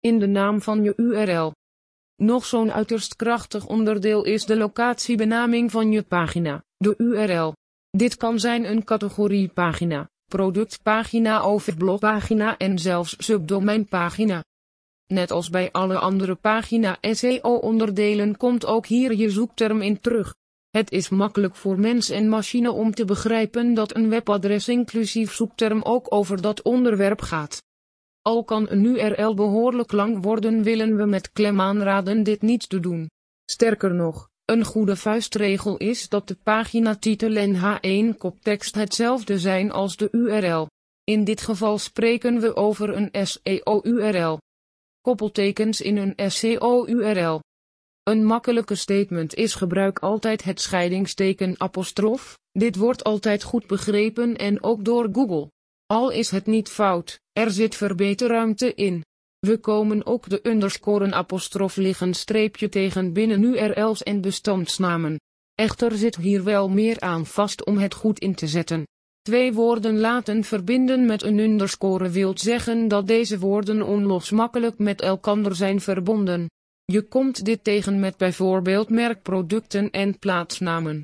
in de naam van je URL. Nog zo'n uiterst krachtig onderdeel is de locatiebenaming van je pagina, de URL. Dit kan zijn een categoriepagina, productpagina overblogpagina en zelfs subdomeinpagina. Net als bij alle andere pagina SEO-onderdelen komt ook hier je zoekterm in terug. Het is makkelijk voor mens en machine om te begrijpen dat een webadres inclusief zoekterm ook over dat onderwerp gaat. Al kan een URL behoorlijk lang worden willen we met klem aanraden dit niet te doen. Sterker nog, een goede vuistregel is dat de paginatitel en H1 koptekst hetzelfde zijn als de URL. In dit geval spreken we over een SEO-URL. Koppeltekens in een SEO-URL. Een makkelijke statement is gebruik altijd het scheidingsteken apostrof. Dit wordt altijd goed begrepen en ook door Google. Al is het niet fout, er zit verbeterruimte in. We komen ook de underscore apostrof liggen streepje tegen binnen URL's en bestandsnamen. Echter zit hier wel meer aan vast om het goed in te zetten. Twee woorden laten verbinden met een underscore wilt zeggen dat deze woorden onlosmakelijk met elkander zijn verbonden. Je komt dit tegen met bijvoorbeeld merkproducten en plaatsnamen.